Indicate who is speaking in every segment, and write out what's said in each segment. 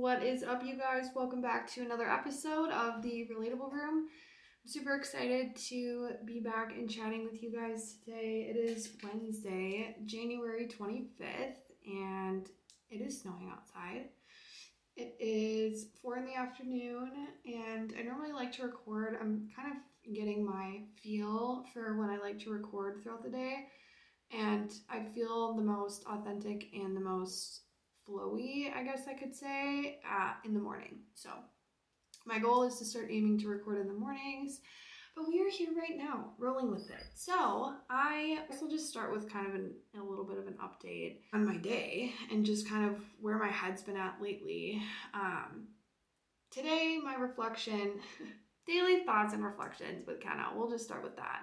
Speaker 1: What is up, you guys? Welcome back to another episode of the Relatable Room. I'm super excited to be back and chatting with you guys today. It is Wednesday, January 25th, and it is snowing outside. It is four in the afternoon, and I normally like to record. I'm kind of getting my feel for when I like to record throughout the day, and I feel the most authentic and the most flowy, I guess I could say, uh, in the morning. So, my goal is to start aiming to record in the mornings, but we are here right now, rolling with it. So, I guess I'll just start with kind of an, a little bit of an update on my day and just kind of where my head's been at lately. Um, today, my reflection, daily thoughts and reflections with Kenna. We'll just start with that.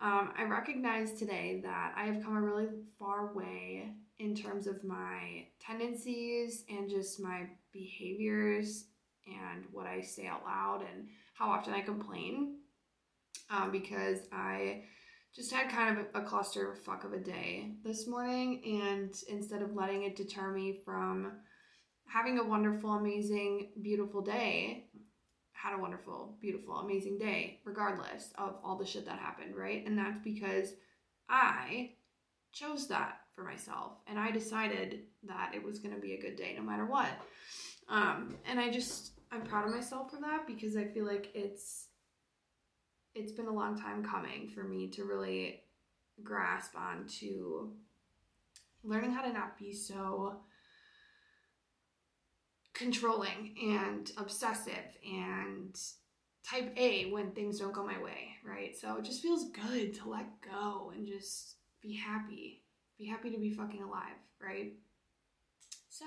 Speaker 1: Um, I recognize today that I have come a really far way in terms of my tendencies and just my behaviors and what I say out loud and how often I complain um, because I just had kind of a, cluster fuck of a day this morning. And instead of letting it deter me from having a wonderful amazing beautiful day had a wonderful beautiful amazing day regardless of all the shit that happened right? And that's because i chose that for myself and I decided that it was going to be a good day no matter what. Um, and I just I'm proud of myself for that because I feel like it's it's been a long time coming for me to really grasp on to learning how to not be so controlling and obsessive and type A when things don't go my way, right? So it just feels good to let go and just be happy be happy to be fucking alive, right? So,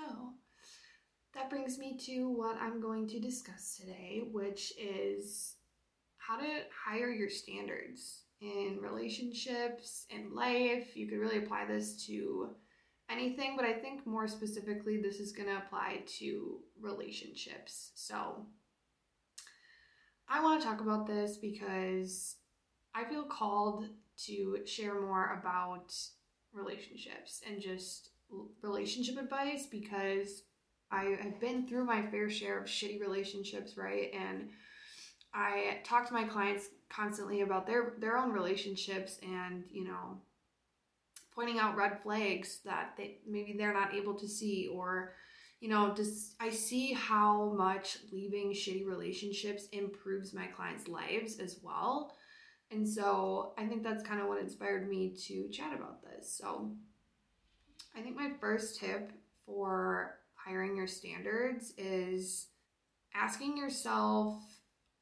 Speaker 1: that brings me to what I'm going to discuss today, which is how to higher your standards in relationships and life. You could really apply this to anything, but I think more specifically, this is going to apply to relationships. So, I want to talk about this because I feel called to share more about relationships and just relationship advice because I have been through my fair share of shitty relationships, right? And I talk to my clients constantly about their their own relationships and, you know, pointing out red flags that they maybe they're not able to see or you know, just I see how much leaving shitty relationships improves my clients' lives as well. And so I think that's kind of what inspired me to chat about this. So I think my first tip for hiring your standards is asking yourself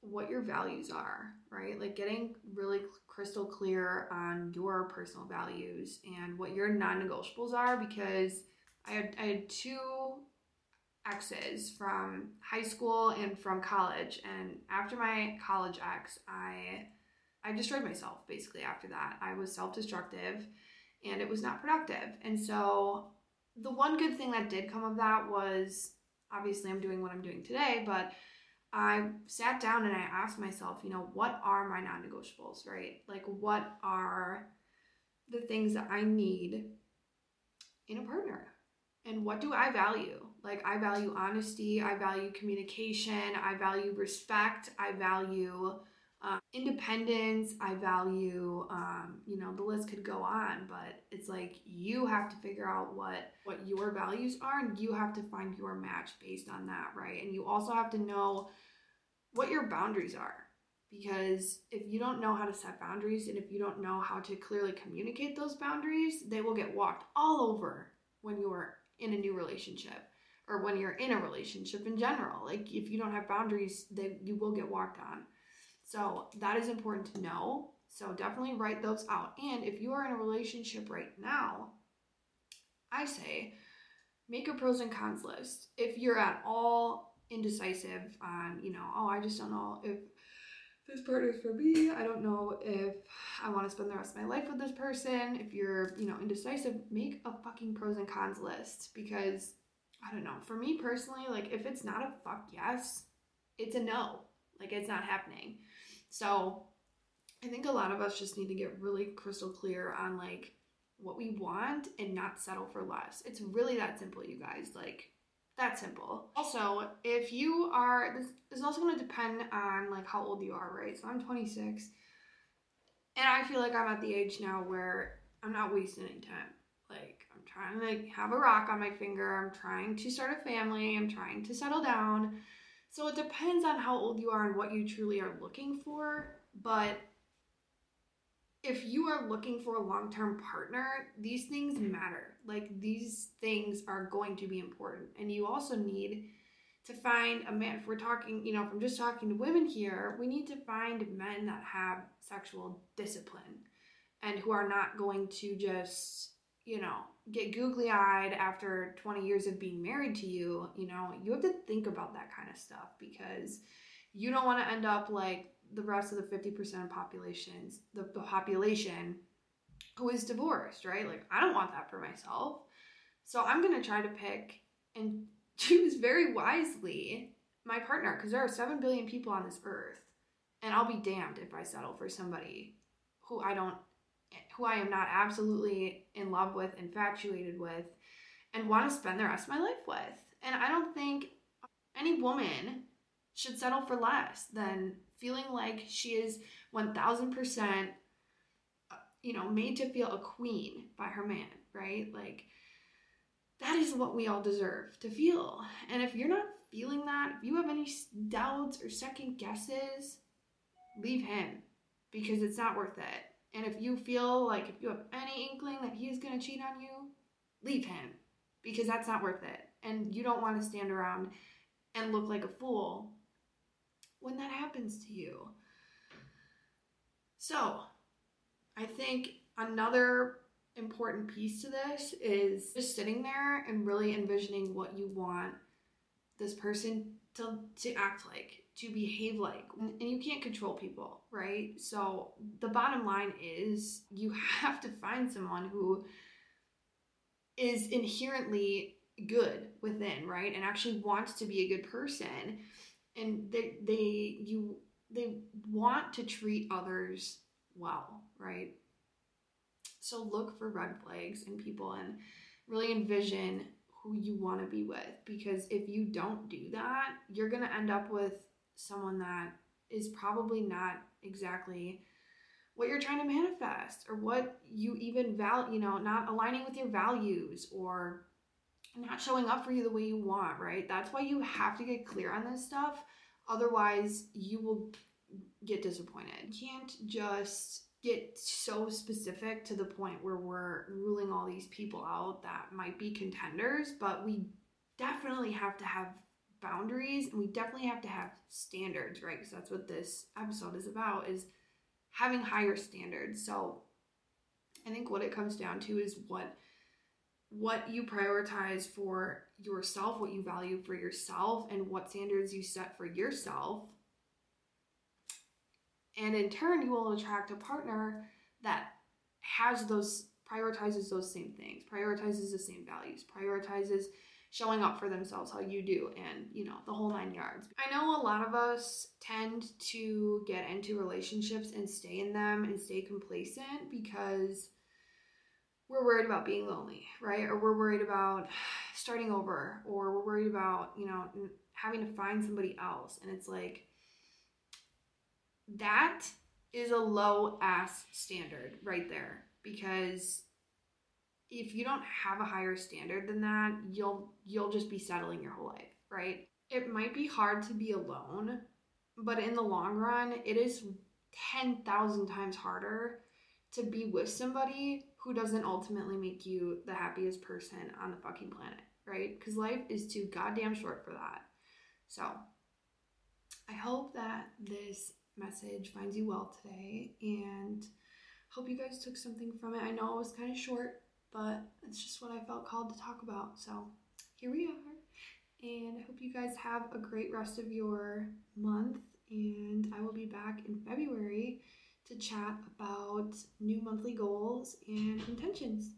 Speaker 1: what your values are, right? Like getting really crystal clear on your personal values and what your non negotiables are because I had, I had two exes from high school and from college. And after my college ex, I I destroyed myself basically after that. I was self destructive and it was not productive. And so the one good thing that did come of that was obviously I'm doing what I'm doing today, but I sat down and I asked myself, you know, what are my non negotiables, right? Like, what are the things that I need in a partner? And what do I value? Like, I value honesty, I value communication, I value respect, I value um, independence, I value, um, you know, the list could go on, but it's like you have to figure out what what your values are, and you have to find your match based on that, right? And you also have to know what your boundaries are, because if you don't know how to set boundaries, and if you don't know how to clearly communicate those boundaries, they will get walked all over when you're in a new relationship or when you're in a relationship in general. Like if you don't have boundaries, then you will get walked on. So that is important to know. So definitely write those out. And if you are in a relationship right now, I say make a pros and cons list. If you're at all indecisive on, you know, oh, I just don't know if this partner is for me. I don't know if I want to spend the rest of my life with this person. If you're, you know, indecisive, make a fucking pros and cons list because I don't know. For me personally, like if it's not a fuck yes, it's a no. Like it's not happening. So I think a lot of us just need to get really crystal clear on like what we want and not settle for less. It's really that simple, you guys. Like That simple. Also, if you are, this is also going to depend on like how old you are, right? So I'm 26, and I feel like I'm at the age now where I'm not wasting any time. Like I'm trying to like have a rock on my finger. I'm trying to start a family. I'm trying to settle down. So it depends on how old you are and what you truly are looking for. But if you are looking for a long term partner, these things matter. Like these things are going to be important. And you also need to find a man. If we're talking, you know, if I'm just talking to women here, we need to find men that have sexual discipline and who are not going to just, you know, get googly eyed after 20 years of being married to you. You know, you have to think about that kind of stuff because you don't want to end up like the rest of the 50% of populations, the, the population who is divorced, right? Like, I don't want that for myself. So I'm going to try to pick and choose very wisely my partner because there are 7 billion people on this earth. And I'll be damned if I settle for somebody who I don't, who I am not absolutely in love with, infatuated with, and want to spend the rest of my life with. And I don't think any woman should settle for less than feeling like she is 1000% uh, you know made to feel a queen by her man right? Like that is what we all deserve to feel. And if you're not feeling that if you have any doubts or second guesses leave him because it's not worth it and if you feel like if you have any inkling that he's going to cheat on you leave him because that's not worth it and you don't want to stand around and look like a fool when that happens to you. So, I think another important piece to this is just sitting there and really envisioning what you want this person to, to act like, to behave like. And you can't control people, right? So, the bottom line is you have to find someone who is inherently good within, right? And actually wants to be a good person and they they you they want to treat others well, right? So look for red flags in people and really envision who you want to be with because if you don't do that, you're going to end up with someone that is probably not exactly what you're trying to manifest or what you even value, you know, not aligning with your values or not showing up for you the way you want, right? That's why you have to get clear on this stuff. Otherwise, you will get disappointed. You can't just get so specific to the point where we're ruling all these people out that might be contenders, but we definitely have to have boundaries and we definitely have to have standards, right? Because that's what this episode is about is having higher standards. So I think what it comes down to is what what you prioritize for yourself, what you value for yourself, and what standards you set for yourself. And in turn, you will attract a partner that has those, prioritizes those same things, prioritizes the same values, prioritizes showing up for themselves how you do, and you know, the whole nine yards. I know a lot of us tend to get into relationships and stay in them and stay complacent because we're worried about being lonely, right? Or we're worried about starting over, or we're worried about, you know, having to find somebody else. And it's like, that is a low ass standard right there because if you don't have a higher standard than that you'll you'll just be settling your whole life right it might be hard to be alone but in the long run it is 10,000 times harder to be with somebody who doesn't ultimately make you the happiest person on the fucking planet, right? Because life is too goddamn short for that. So, I hope that this message finds you well today and hope you guys took something from it. I know it was kind of short, but it's just what I felt called to talk about. So, here we are. And I hope you guys have a great rest of your month. And I will be back in February to chat about new monthly goals and intentions.